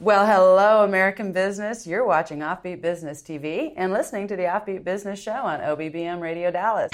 Well, hello, American business. You're watching Offbeat Business TV and listening to the Offbeat Business Show on OBBM Radio Dallas.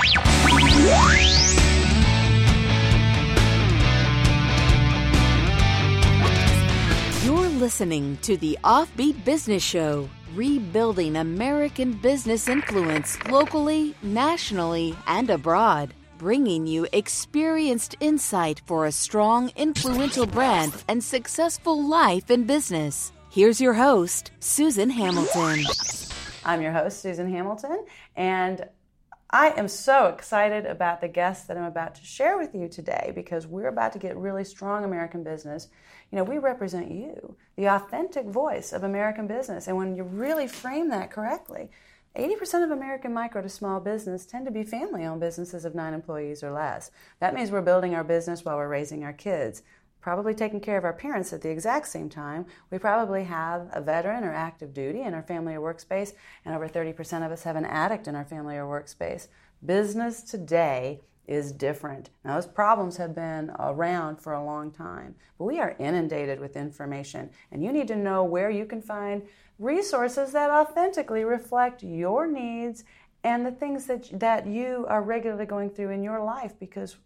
You're listening to the Offbeat Business Show, rebuilding American business influence locally, nationally, and abroad bringing you experienced insight for a strong, influential brand and successful life in business. Here's your host, Susan Hamilton. I'm your host, Susan Hamilton, and I am so excited about the guests that I'm about to share with you today because we're about to get really strong American business. You know, we represent you, the authentic voice of American business. And when you really frame that correctly, 80% of American micro to small business tend to be family owned businesses of nine employees or less. That means we're building our business while we're raising our kids, probably taking care of our parents at the exact same time. We probably have a veteran or active duty in our family or workspace, and over 30% of us have an addict in our family or workspace. Business today is different. Now, those problems have been around for a long time, but we are inundated with information, and you need to know where you can find resources that authentically reflect your needs and the things that, that you are regularly going through in your life because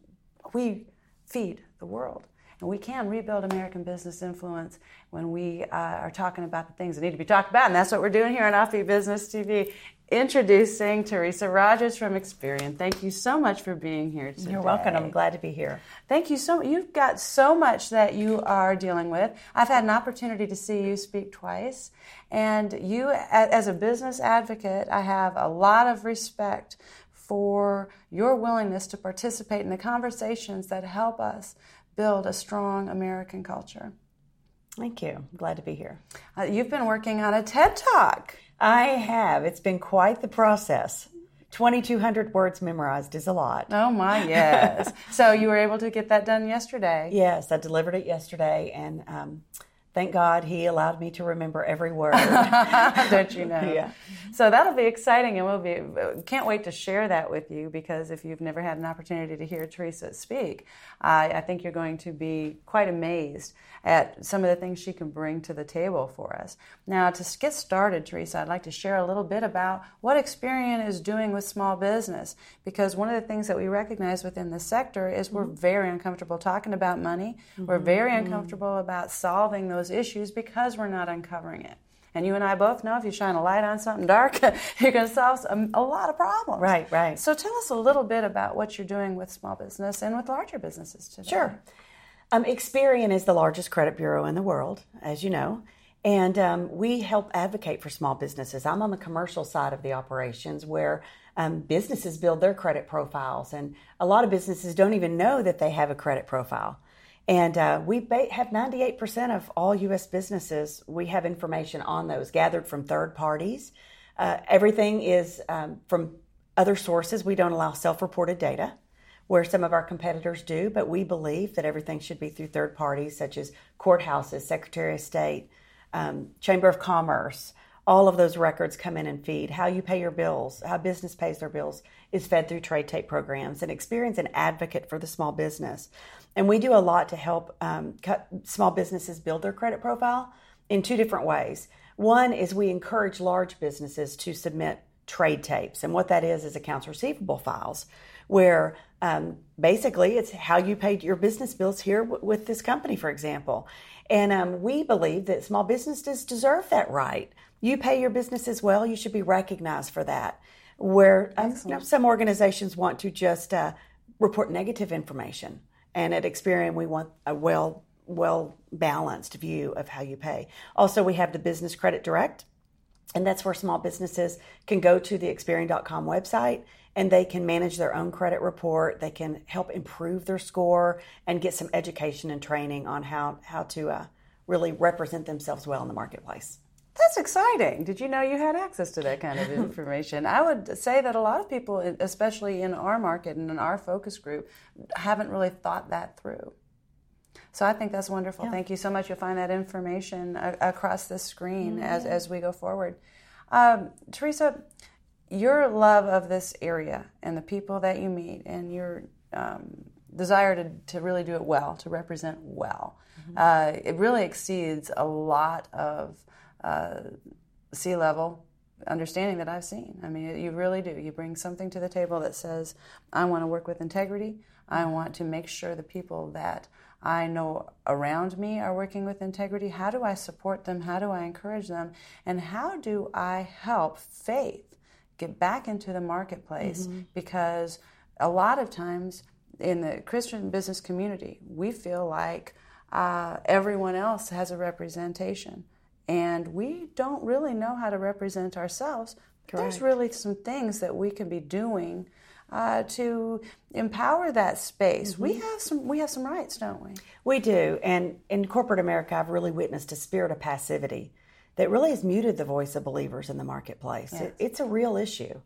we feed the world. And we can rebuild American business influence when we uh, are talking about the things that need to be talked about. And that's what we're doing here on Offbeat Business TV. Introducing Teresa Rogers from Experian. Thank you so much for being here today. You're welcome. I'm glad to be here. Thank you so You've got so much that you are dealing with. I've had an opportunity to see you speak twice. And you, as a business advocate, I have a lot of respect for your willingness to participate in the conversations that help us build a strong American culture. Thank you. I'm glad to be here. Uh, you've been working on a TED Talk. I have. It's been quite the process. 2,200 words memorized is a lot. Oh, my, yes. so you were able to get that done yesterday? Yes, I delivered it yesterday, and um, thank God he allowed me to remember every word. Don't you know? Yeah. So that'll be exciting, and we'll be can't wait to share that with you because if you've never had an opportunity to hear Teresa speak, uh, I think you're going to be quite amazed at some of the things she can bring to the table for us. Now, to get started, Teresa, I'd like to share a little bit about what Experian is doing with small business because one of the things that we recognize within the sector is we're mm-hmm. very uncomfortable talking about money. Mm-hmm. We're very mm-hmm. uncomfortable mm-hmm. about solving those issues because we're not uncovering it. And you and I both know if you shine a light on something dark, you're going to solve some, a lot of problems. Right, right. So tell us a little bit about what you're doing with small business and with larger businesses today. Sure. Um, Experian is the largest credit bureau in the world, as you know, and um, we help advocate for small businesses. I'm on the commercial side of the operations where um, businesses build their credit profiles, and a lot of businesses don't even know that they have a credit profile. And uh, we have 98% of all U.S. businesses, we have information on those gathered from third parties. Uh, everything is um, from other sources. We don't allow self reported data where some of our competitors do, but we believe that everything should be through third parties such as courthouses, Secretary of State, um, Chamber of Commerce. All of those records come in and feed. How you pay your bills, how business pays their bills is fed through trade tape programs and Experian's an advocate for the small business. And we do a lot to help um, small businesses build their credit profile in two different ways. One is we encourage large businesses to submit trade tapes. And what that is is accounts receivable files where um, basically it's how you paid your business bills here w- with this company, for example. And um, we believe that small businesses deserve that right. You pay your business as well, you should be recognized for that. Where um, you know, some organizations want to just uh, report negative information. And at Experian, we want a well well balanced view of how you pay. Also, we have the Business Credit Direct, and that's where small businesses can go to the Experian.com website and they can manage their own credit report. They can help improve their score and get some education and training on how, how to uh, really represent themselves well in the marketplace. That's exciting. Did you know you had access to that kind of information? I would say that a lot of people, especially in our market and in our focus group, haven't really thought that through. So I think that's wonderful. Yeah. Thank you so much. You'll find that information across the screen mm-hmm. as, as we go forward. Um, Teresa, your love of this area and the people that you meet and your um, desire to, to really do it well, to represent well. Uh, it really exceeds a lot of uh, C level understanding that I've seen. I mean, you really do. You bring something to the table that says, I want to work with integrity. I want to make sure the people that I know around me are working with integrity. How do I support them? How do I encourage them? And how do I help faith get back into the marketplace? Mm-hmm. Because a lot of times in the Christian business community, we feel like uh, everyone else has a representation. And we don't really know how to represent ourselves. There's really some things that we can be doing uh, to empower that space. We have some we have some rights, don't we? We do. And in corporate America, I've really witnessed a spirit of passivity that really has muted the voice of believers in the marketplace. It, it's a real issue.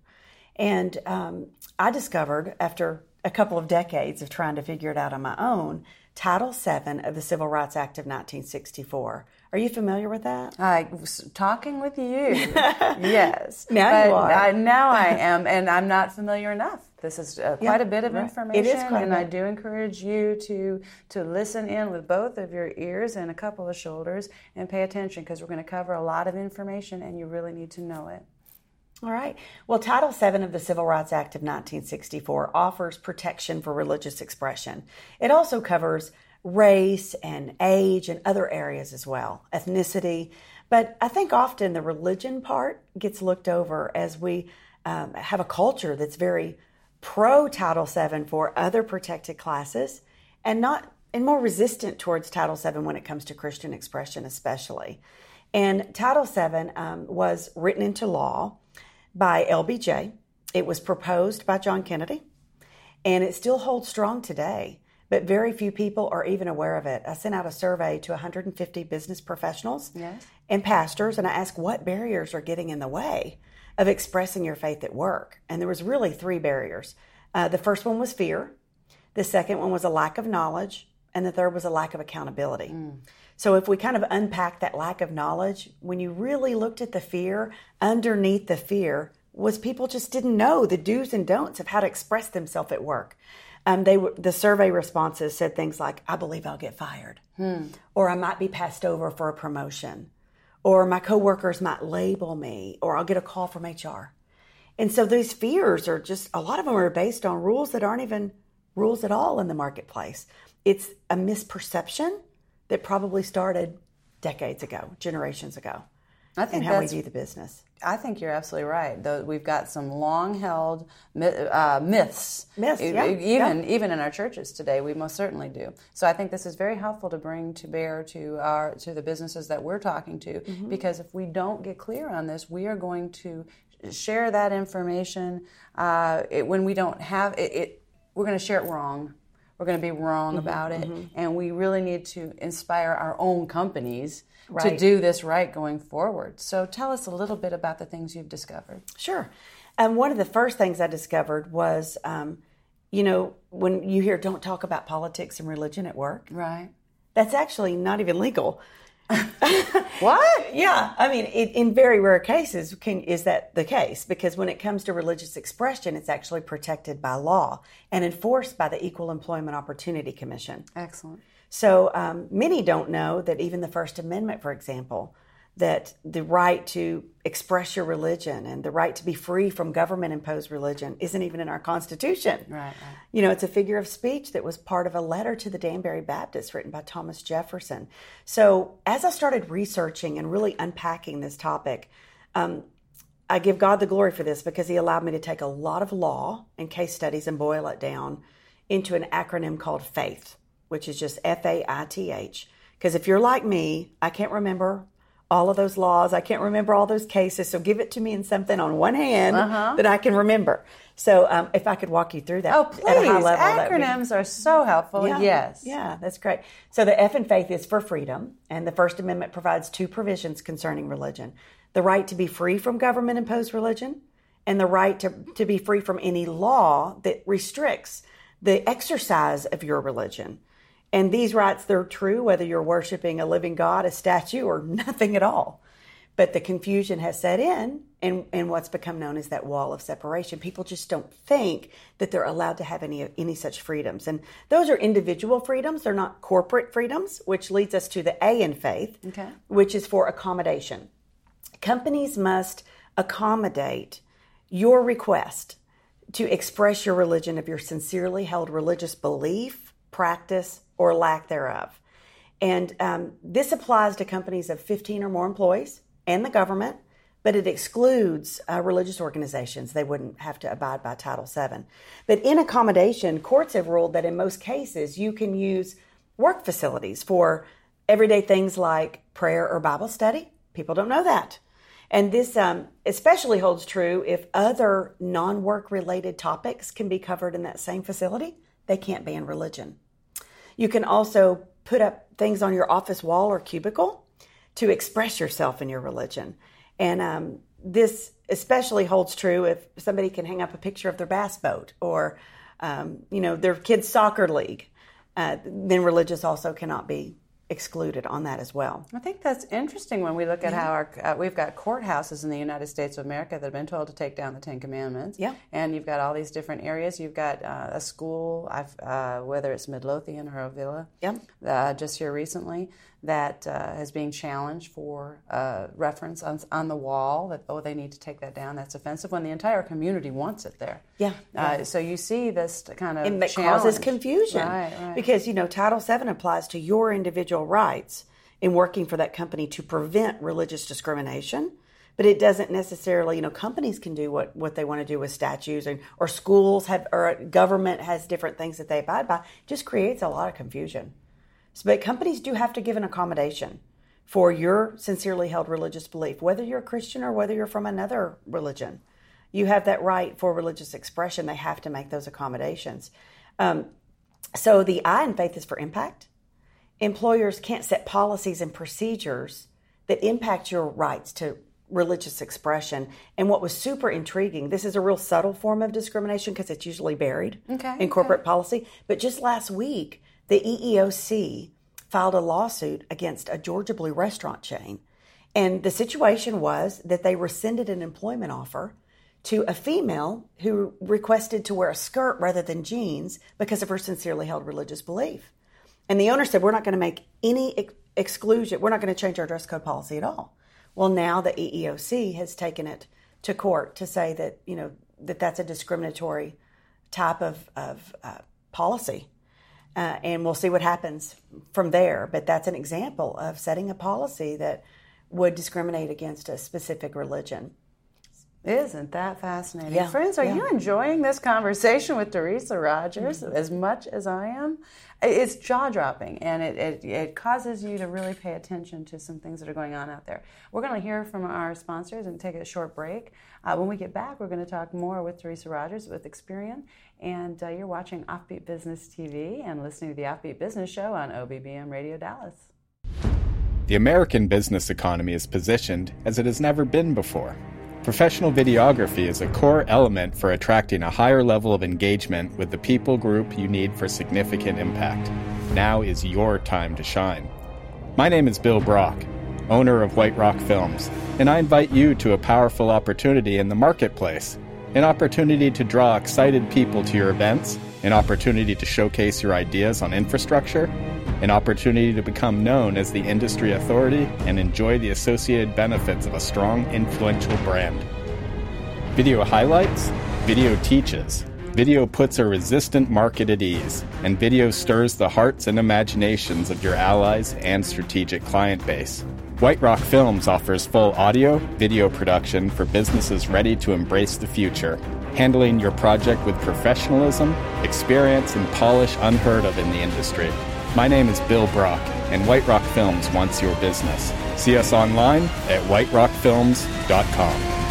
And um, I discovered after a couple of decades of trying to figure it out on my own, Title VII of the Civil Rights Act of 1964. Are you familiar with that? I was talking with you. yes. Now But you are. I, now I am, and I'm not familiar enough. This is uh, quite a bit of right. information, It is quite a and I do encourage you to to listen in with both of your ears and a couple of shoulders and pay attention because we're going to cover a lot of information, and you really need to know it. All right. Well, Title VII of the Civil Rights Act of 1964 offers protection for religious expression. It also covers race and age and other areas as well, ethnicity. But I think often the religion part gets looked over as we um, have a culture that's very pro Title VII for other protected classes and not and more resistant towards Title VII when it comes to Christian expression, especially. And Title VII um, was written into law by LBJ. It was proposed by John Kennedy, and it still holds strong today. But very few people are even aware of it. I sent out a survey to 150 business professionals Yes. and pastors, and I asked what barriers are getting in the way of expressing your faith at work. And there was really three barriers. Uh, the first one was fear. The second one was a lack of knowledge, and the third was a lack of accountability. So, if we kind of unpack that lack of knowledge, when you really looked at the fear, underneath the fear was people just didn't know the do's and don'ts of how to express themselves at work. Um, they were, the survey responses said things like, "I believe I'll get fired," or "I might be passed over for a promotion," or "My coworkers might label me," or "I'll get a call from HR." And so these fears are just a lot of them are based on rules that aren't even rules at all in the marketplace. It's a misperception that probably started decades ago, generations ago, I think and how we view the business. I think you're absolutely right. Though we've got some long-held uh, myths, Myths, yeah, even even in our churches today. We most certainly do. So I think this is very helpful to bring to bear to our to the businesses that we're talking to, Mm-hmm. because if we don't get clear on this, we are going to share that information uh, it, when we don't have it, it. We're going to share it wrong. We're going to be wrong Mm-hmm, about it, and we really need to inspire our own companies to do this right going forward. So tell us a little bit about the things you've discovered. Sure. And one of the first things I discovered was, um, you know, when you hear "don't talk about politics and religion at work," Right. that's actually not even legal. What? Yeah, I mean, it, in very rare cases, can, is that the case? Because when it comes to religious expression, it's actually protected by law and enforced by the Equal Employment Opportunity Commission. Excellent. So um, many don't know that even the First Amendment, for example, that the right to express your religion and the right to be free from government imposed religion isn't even in our Constitution. Right, right. You know, it's a figure of speech that was part of a letter to the Danbury Baptists written by Thomas Jefferson. So as I started researching and really unpacking this topic, um, I give God the glory for this because He allowed me to take a lot of law and case studies and boil it down into an acronym called FAITH, which is just F A I T H. Because if you're like me, I can't remember all of those laws. I can't remember all those cases. So give it to me in something on one hand that I can remember. So um, if I could walk you through that Uh-huh. Oh, please. at a high level, would be- Acronyms are so helpful. yeah, Yes. Yeah, that's great. So the F in faith is for freedom, and the First Amendment provides two provisions concerning religion the right to be free from government imposed religion, and the right to, to be free from any law that restricts the exercise of your religion. And these rights, they're true whether you're worshiping a living God, a statue, or nothing at all. But the confusion has set in, and, and what's become known as that wall of separation. People just don't think that they're allowed to have any any such freedoms, and those are individual freedoms. They're not corporate freedoms, which leads us to the A in faith, Okay. which is for accommodation. Companies must accommodate your request to express your religion of your sincerely held religious belief, practice, or lack thereof. And um, this applies to companies of 15 or more employees and the government, but it excludes uh, religious organizations. They wouldn't have to abide by Title VII. But in accommodation, courts have ruled that in most cases you can use work facilities for everyday things like prayer or Bible study. People don't know that. And this um, especially holds true if other non work related topics can be covered in that same facility. They can't ban religion. You can also put up things on your office wall or cubicle to express yourself in your religion. And um, this especially holds true if somebody can hang up a picture of their bass boat or, um, you know, their kids' soccer league. Uh, then religious also cannot be excluded on that as well. I think that's interesting when we look at how our uh, we've got courthouses in the United States of America that have been told to take down the Ten Commandments. Yeah. and you've got all these different areas. You've got uh, a school, I've, uh, whether it's Midlothian or Avila, Yep. uh, just here recently, that uh, is being challenged for uh, reference on, on the wall that oh they need to take that down. That's offensive when the entire community wants it there. Yeah, Uh, so you see this kind of and that challenge. causes confusion Right, right. because you know Title VII applies to your individual rights in working for that company to prevent religious discrimination. But it doesn't necessarily, you know, companies can do what, what they want to do with statues, and or schools have, or government has different things that they abide by. It just creates a lot of confusion. But companies do have to give an accommodation for your sincerely held religious belief, whether you're a Christian or whether you're from another religion. You have that right for religious expression. They have to make those accommodations. Um, so the I in faith is for impact. Employers can't set policies and procedures that impact your rights to religious expression. And what was super intriguing, this is a real subtle form of discrimination because it's usually buried Okay, in corporate policy. But just last week, the EEOC filed a lawsuit against a Georgia Blue restaurant chain. And the situation was that they rescinded an employment offer to a female who requested to wear a skirt rather than jeans because of her sincerely held religious belief. And the owner said, We're not going to make any ex- exclusion, we're not going to change our dress code policy at all. Well, now the EEOC has taken it to court to say that, you know, that that's a discriminatory type of, of uh, policy. Uh, and we'll see what happens from there. But that's an example of setting a policy that would discriminate against a specific religion. Isn't that fascinating? Yeah, Friends, are yeah. you enjoying this conversation with Teresa Rogers Mm-hmm. as much as I am? It's jaw dropping and it, it, it causes you to really pay attention to some things that are going on out there. We're going to hear from our sponsors and take a short break. Uh, when we get back, we're going to talk more with Teresa Rogers with Experian. And uh, you're watching Offbeat Business TV and listening to the Offbeat Business Show on OBBM Radio Dallas. The American business economy is positioned as it has never been before. Professional videography is a core element for attracting a higher level of engagement with the people group you need for significant impact. Now is your time to shine. My name is Bill Brock, owner of White Rock Films, and I invite you to a powerful opportunity in the marketplace an opportunity to draw excited people to your events, an opportunity to showcase your ideas on infrastructure, an opportunity to become known as the industry authority and enjoy the associated benefits of a strong, influential brand. Video highlights, video teaches. Video puts a resistant market at ease, and video stirs the hearts and imaginations of your allies and strategic client base. White Rock Films offers full audio, video production for businesses ready to embrace the future, handling your project with professionalism, experience, and polish unheard of in the industry. My name is Bill Brock, and White Rock Films wants your business. See us online at whiterockfilms.com.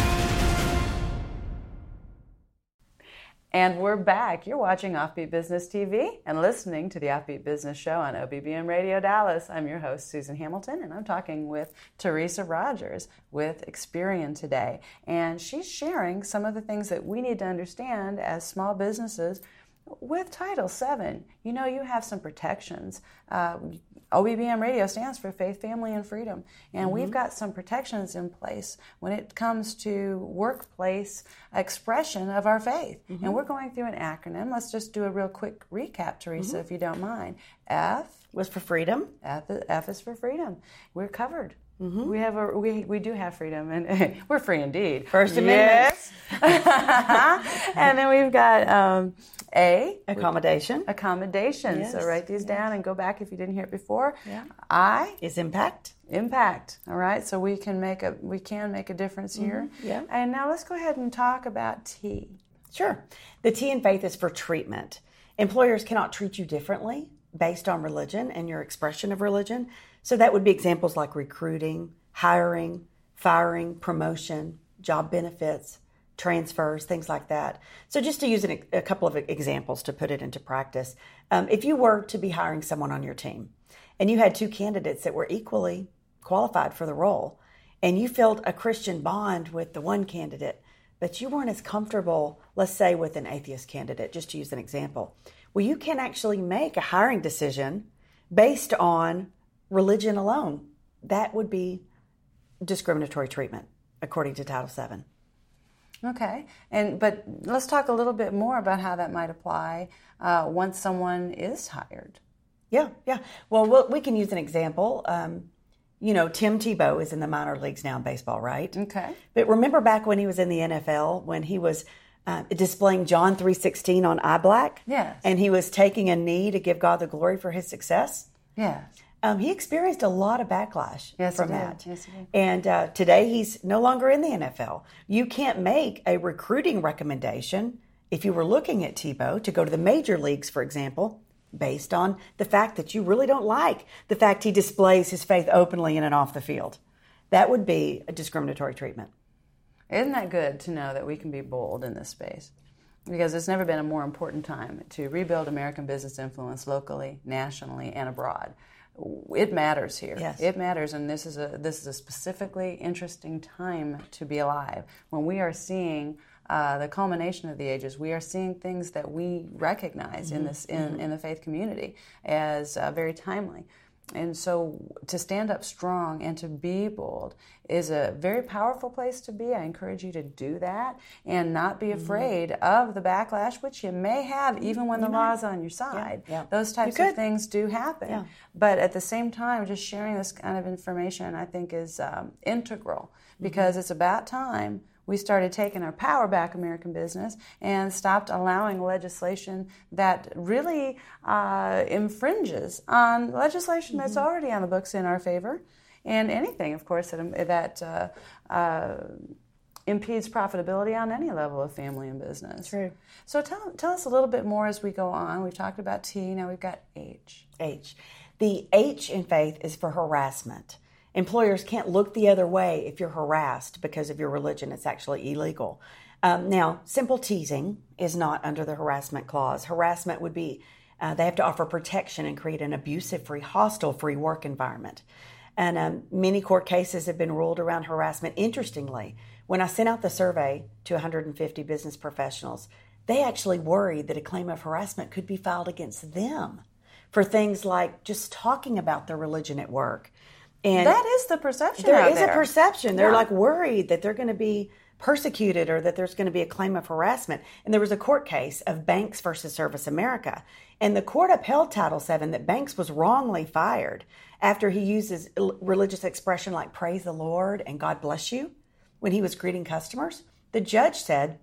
And we're back. You're watching Offbeat Business TV and listening to the Offbeat Business Show on OBBM Radio Dallas. I'm your host, Susan Hamilton, and I'm talking with Teresa Rogers with Experian today. And she's sharing some of the things that we need to understand as small businesses with Title VII, you know you have some protections. Uh, OBBM radio stands for Faith, Family, and Freedom. And mm-hmm. we've got some protections in place when it comes to workplace expression of our faith. Mm-hmm. And we're going through an acronym. Let's just do a real quick recap, Teresa, mm-hmm. if you don't mind. F was for freedom. F, F is for freedom. We're covered. Mm-hmm. We have a we, we do have freedom, and we're free indeed. First Amendment. Yes. and then we've got um, A accommodation. Accommodation. Yes. So write these yes. down and go back if you didn't hear it before. Yeah. I is impact. Impact. All right. So we can make a we can make a difference here. Mm-hmm. Yeah. And now let's go ahead and talk about T. Sure. The T in faith is for treatment. Employers cannot treat you differently based on religion and your expression of religion. So that would be examples like recruiting, hiring, firing, promotion, job benefits, transfers, things like that. So just to use an, a couple of examples to put it into practice, um, if you were to be hiring someone on your team and you had two candidates that were equally qualified for the role, and you felt a Christian bond with the one candidate, but you weren't as comfortable, let's say, with an atheist candidate, just to use an example. Well, you can actually make a hiring decision based on religion alone, that would be discriminatory treatment according to Title VII. Okay, and but let's talk a little bit more about how that might apply uh, once someone is hired. Yeah, yeah. Well, we'll we can use an example. Um, you know, Tim Tebow is in the minor leagues now in baseball, right? Okay. But remember back when he was in the NFL, when he was uh, displaying John three sixteen on eye black, yes, and he was taking a knee to give God the glory for his success. Yes. Um, he experienced a lot of backlash yes, from that. Yes, and uh, today he's no longer in the NFL. You can't make a recruiting recommendation if you were looking at Tebow to go to the major leagues, for example, based on the fact that you really don't like the fact he displays his faith openly in and off the field. That would be a discriminatory treatment. Isn't that good to know that we can be bold in this space? Because it's never been a more important time to rebuild American business influence locally, nationally, and abroad it matters here. Yes. It matters, and this is a this is a specifically interesting time to be alive when we are seeing uh, the culmination of the ages. We are seeing things that we recognize mm-hmm. in this in, mm-hmm. in the faith community as uh, very timely. And so to stand up strong and to be bold is a very powerful place to be. I encourage you to do that and not be mm-hmm. afraid mm-hmm. of the backlash, which you may have even when you the law is on your side. Yeah, yeah. Those types of things do happen. Yeah. But at the same time, just sharing this kind of information I think is um, integral mm-hmm. because mm-hmm. it's about time we started taking our power back, American business, and stopped allowing legislation that really uh, infringes on legislation mm-hmm. that's already on the books in our favor, and anything, of course, that, that uh, uh, impedes profitability on any level of family and business. True. So tell, tell us a little bit more as we go on. We've talked about T, now we've got H. H. The H in faith is for harassment. Employers can't look the other way if you're harassed because of your religion. It's actually illegal. Um, now, simple teasing is not under the harassment clause. Harassment would be uh, they have to offer protection and create an abusive free, hostile free work environment. And um, many court cases have been ruled around harassment. Interestingly, when I sent out the survey to 150 business professionals, they actually worried that a claim of harassment could be filed against them for things like just talking about their religion at work and that is the perception. There is there. a perception. They're yeah. like worried that they're going to be persecuted or that there's going to be a claim of harassment. And there was a court case of Banks versus Service America. And the court upheld Title VII that Banks was wrongly fired after he uses religious expression like praise the Lord and God bless you when he was greeting customers. The judge said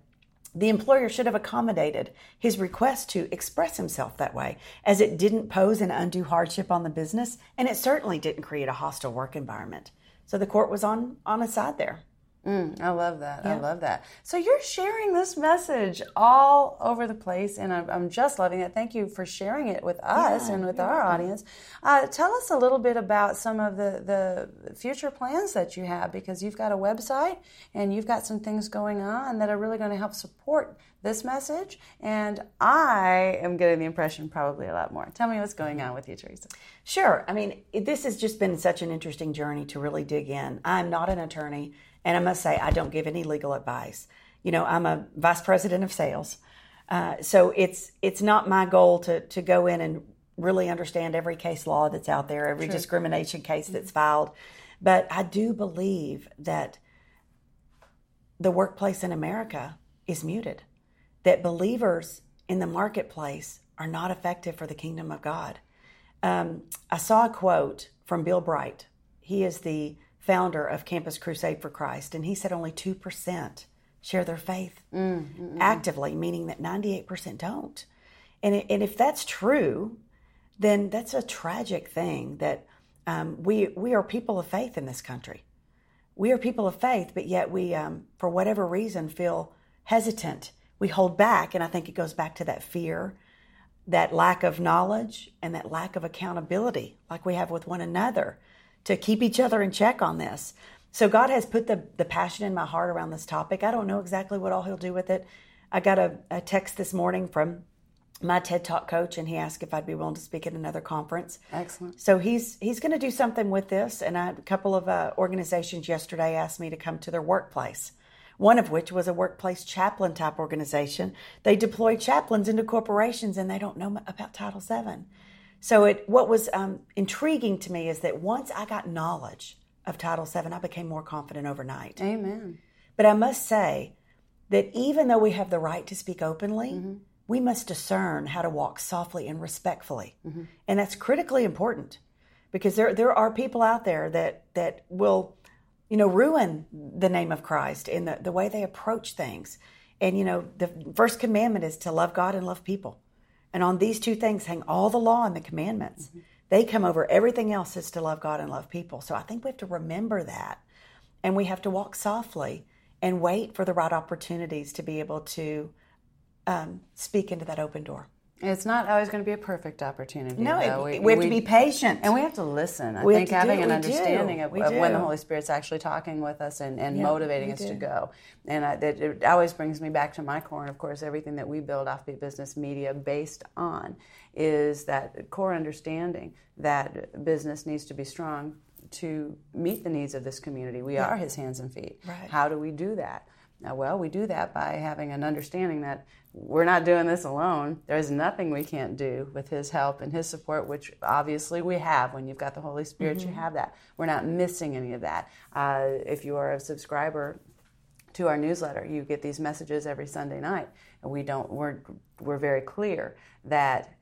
the employer should have accommodated his request to express himself that way, as it didn't pose an undue hardship on the business, and it certainly didn't create a hostile work environment. So the court was on on a side there. Mm, I love that. Yeah. I love that. So you're sharing this message all over the place, and I'm, I'm just loving it. Thank you for sharing it with us yeah, and with our welcome. audience. Uh, tell us a little bit about some of the, the future plans that you have, because you've got a website and you've got some things going on that are really going to help support this message. And I am getting the impression probably a lot more. Tell me what's going on with you, Teresa. Sure. I mean, this has just been such an interesting journey to really dig in. I'm not an attorney. And I must say, I don't give any legal advice. You know, I'm a vice president of sales. Uh, so it's it's not my goal to to go in and really understand every case law that's out there, every True. discrimination case that's filed, but I do believe that the workplace in America is muted. That believers in the marketplace are not effective for the kingdom of God. Um, I saw a quote from Bill Bright. He is the founder of Campus Crusade for Christ, and he said only 2% share their faith mm, mm, actively, meaning that 98% don't. And, and if that's true, then that's a tragic thing that um, we, we are people of faith in this country. We are people of faith, but yet we, um, for whatever reason, feel hesitant. We hold back, and I think it goes back to that fear, that lack of knowledge, and that lack of accountability, like we have with one another, to keep each other in check on this. So God has put the, the passion in my heart around this topic. I don't know exactly what all He'll do with it. I got a, a text this morning from my TED Talk coach, and he asked if I'd be willing to speak at another conference. Excellent. So he's he's going to do something with this, and I, a couple of uh, organizations yesterday asked me to come to their workplace. One of which was a workplace chaplain type organization. They deploy chaplains into corporations, and they don't know about Title VII. So it what was um, intriguing to me is that once I got knowledge of Title VII, I became more confident overnight. Amen. But I must say that even though we have the right to speak openly. Mm-hmm we must discern how to walk softly and respectfully. Mm-hmm. And that's critically important because there, there are people out there that, that will, you know, ruin the name of Christ in the, the way they approach things. And, you know, the first commandment is to love God and love people. And on these two things hang all the law and the commandments. Mm-hmm. They come over everything else is to love God and love people. So I think we have to remember that. And we have to walk softly and wait for the right opportunities to be able to um, speak into that open door. It's not always going to be a perfect opportunity. No, it, we, we, have we, to be patient. And we have to listen. I we think having an understanding of, of, when the Holy Spirit's actually talking with us and, and yeah, motivating us do. to go. And I, it, it, always brings me back to my core. And of course, everything that we build Offbeat Business Media based on is that core understanding that business needs to be strong to meet the needs of this community. We yeah. are his hands and feet. Right. How do we do that? Now, well, we do that by having an understanding that we're not doing this alone. There's nothing we can't do with His help and His support, which obviously we have. When you've got the Holy Spirit, mm-hmm. you have that. We're not missing any of that. Uh, if you are a subscriber to our newsletter, you get these messages every Sunday night. And we don't. We're we're very clear that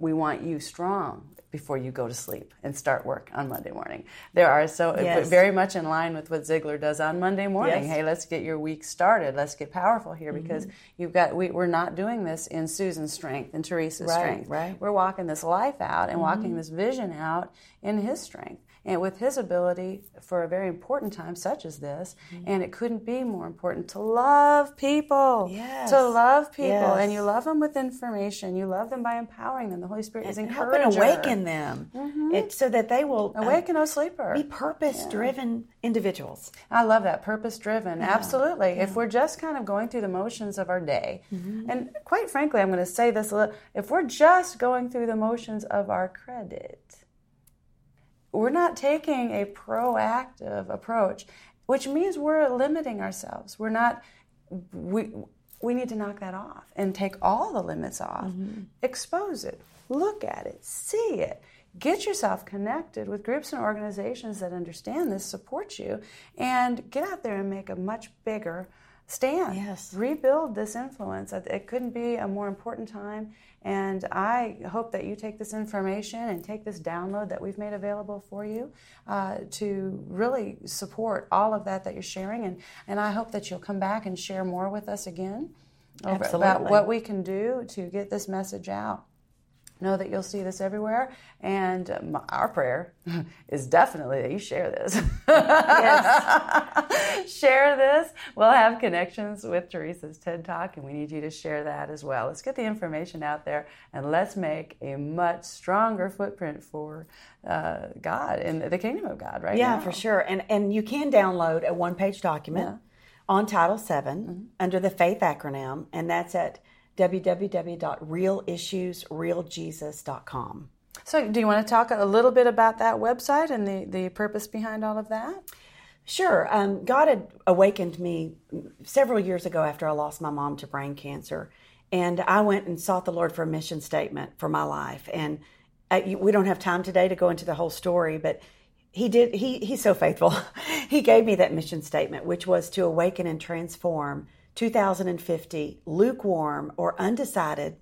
we want you strong before you go to sleep and start work on Monday morning. There are so yes. very much in line with what Ziglar does on Monday morning. Yes. Hey, let's get your week started. Let's get powerful here mm-hmm. because you've got we, are not doing this in Susan's strength and Teresa's right, strength. Right. We're walking this life out and mm-hmm. walking this vision out in his strength and with his ability for a very important time such as this mm-hmm. and it couldn't be more important to love people yes. to love people yes. and you love them with information you love them by empowering them the holy spirit and is encouraging helping awaken them mm-hmm. it, so that they will uh, awaken uh, no sleeper be purpose driven yeah. individuals i love that purpose driven yeah. absolutely yeah. if we're just kind of going through the motions of our day mm-hmm. and quite frankly i'm going to say this a little if we're just going through the motions of our credit we're not taking a proactive approach, which means we're limiting ourselves. We're not, we, we need to knock that off and take all the limits off, mm-hmm. expose it, look at it, see it. Get yourself connected with groups and organizations that understand this, support you, and get out there and make a much bigger stand. Yes. Rebuild this influence. It couldn't be a more important time. And I hope that you take this information and take this download that we've made available for you uh, to really support all of that that you're sharing. And, and I hope that you'll come back and share more with us again about what we can do to get this message out know that you'll see this everywhere. And um, our prayer is definitely that you share this. share this. We'll have connections with Teresa's TED Talk, and we need you to share that as well. Let's get the information out there, and let's make a much stronger footprint for uh, God in the kingdom of God, right? Yeah, now. for sure. And and you can download a one page document. Yeah. On Title VII mm-hmm. under the FAITH acronym, and that's at www.realissuesrealjesus.com. So, do you want to talk a little bit about that website and the, the purpose behind all of that? Sure. Um, God had awakened me several years ago after I lost my mom to brain cancer. And I went and sought the Lord for a mission statement for my life. And uh, we don't have time today to go into the whole story, but he did he he's so faithful he gave me that mission statement which was to awaken and transform 2050 lukewarm or undecided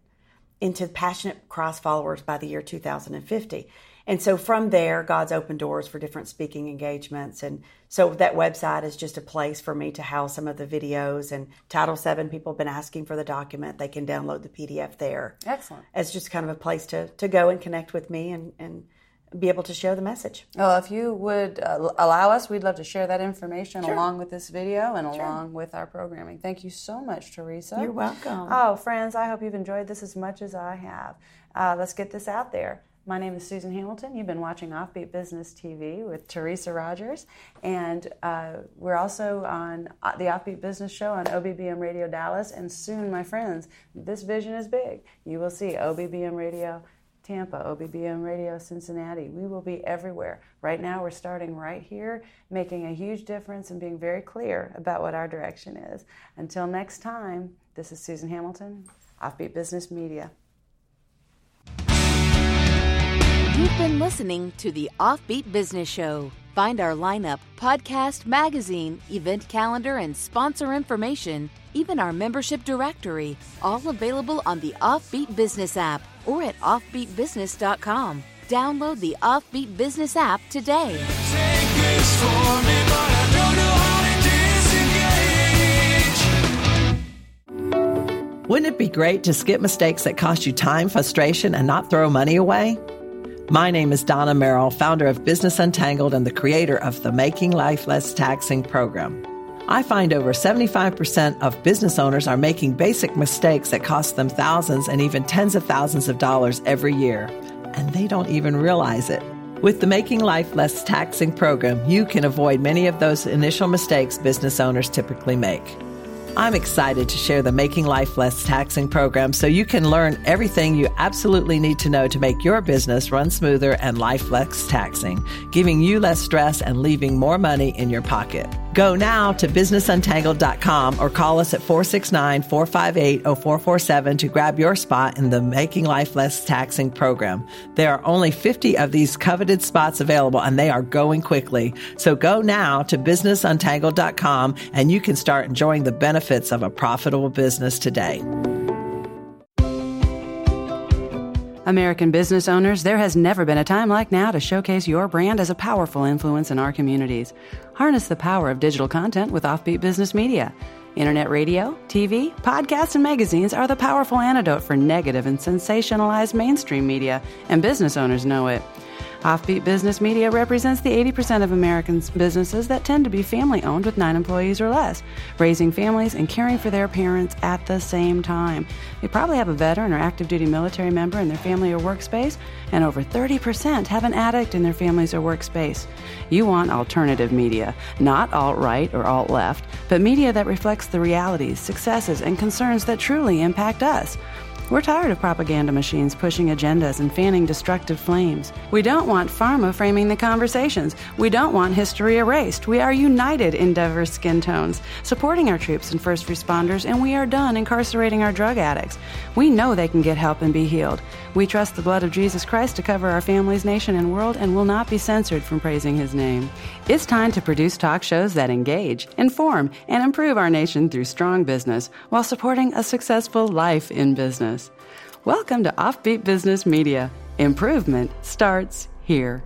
into passionate Christ followers by the year 2050. And so from there, God's opened doors for different speaking engagements. And so that website is just a place for me to house some of the videos. And Title VII, people have been asking for the document. They can download the PDF there. Excellent. It's just kind of a place to, to go and connect with me and, and be able to share the message. Well, if you would uh, allow us, we'd love to share that information sure. along with this video and sure. along with our programming. Thank you so much, Teresa. You're welcome. Oh, friends, I hope you've enjoyed this as much as I have. Uh, let's get this out there. My name is Susan Hamilton. You've been watching Offbeat Business TV with Teresa Rogers. And uh, we're also on uh, the Offbeat Business Show on OBBM Radio Dallas. And soon, my friends, this vision is big. You will see OBBM Radio Tampa, OBBM Radio Cincinnati. We will be everywhere. Right now, we're starting right here, making a huge difference and being very clear about what our direction is. Until next time, this is Susan Hamilton, Offbeat Business Media. You've been listening to the Offbeat Business Show. Find our lineup, podcast, magazine, event calendar, and sponsor information, even our membership directory, all available on the Offbeat Business app or at offbeatbusiness.com. Download the Offbeat Business app today. Wouldn't it be great to skip mistakes that cost you time, frustration, and not throw money away? My name is Donna Merrill, founder of Business Untangled and the creator of the Making Life Less Taxing program. I find over 75% of business owners are making basic mistakes that cost them thousands and even tens of thousands of dollars every year, and they don't even realize it. With the Making Life Less Taxing program, you can avoid many of those initial mistakes business owners typically make. I'm excited to share the Making Life Less Taxing program so you can learn everything you absolutely need to know to make your business run smoother and life less taxing, giving you less stress and leaving more money in your pocket. Go now to businessuntangled.com or call us at 469 458 0447 to grab your spot in the Making Life Less Taxing program. There are only 50 of these coveted spots available and they are going quickly. So go now to businessuntangled.com and you can start enjoying the benefits of a profitable business today. American business owners, there has never been a time like now to showcase your brand as a powerful influence in our communities. Harness the power of digital content with Offbeat Business Media. Internet radio, TV, podcasts, and magazines are the powerful antidote for negative and sensationalized mainstream media, and business owners know it. Offbeat Business Media represents the 80% of Americans' businesses that tend to be family owned with nine employees or less, raising families and caring for their parents at the same time. They probably have a veteran or active duty military member in their family or workspace, and over 30% have an addict in their families or workspace. You want alternative media, not alt right or alt left, but media that reflects the realities, successes, and concerns that truly impact us. We're tired of propaganda machines pushing agendas and fanning destructive flames. We don't want pharma framing the conversations. We don't want history erased. We are united in diverse skin tones, supporting our troops and first responders, and we are done incarcerating our drug addicts. We know they can get help and be healed. We trust the blood of Jesus Christ to cover our families, nation, and world and will not be censored from praising his name. It's time to produce talk shows that engage, inform, and improve our nation through strong business while supporting a successful life in business. Welcome to Offbeat Business Media. Improvement starts here.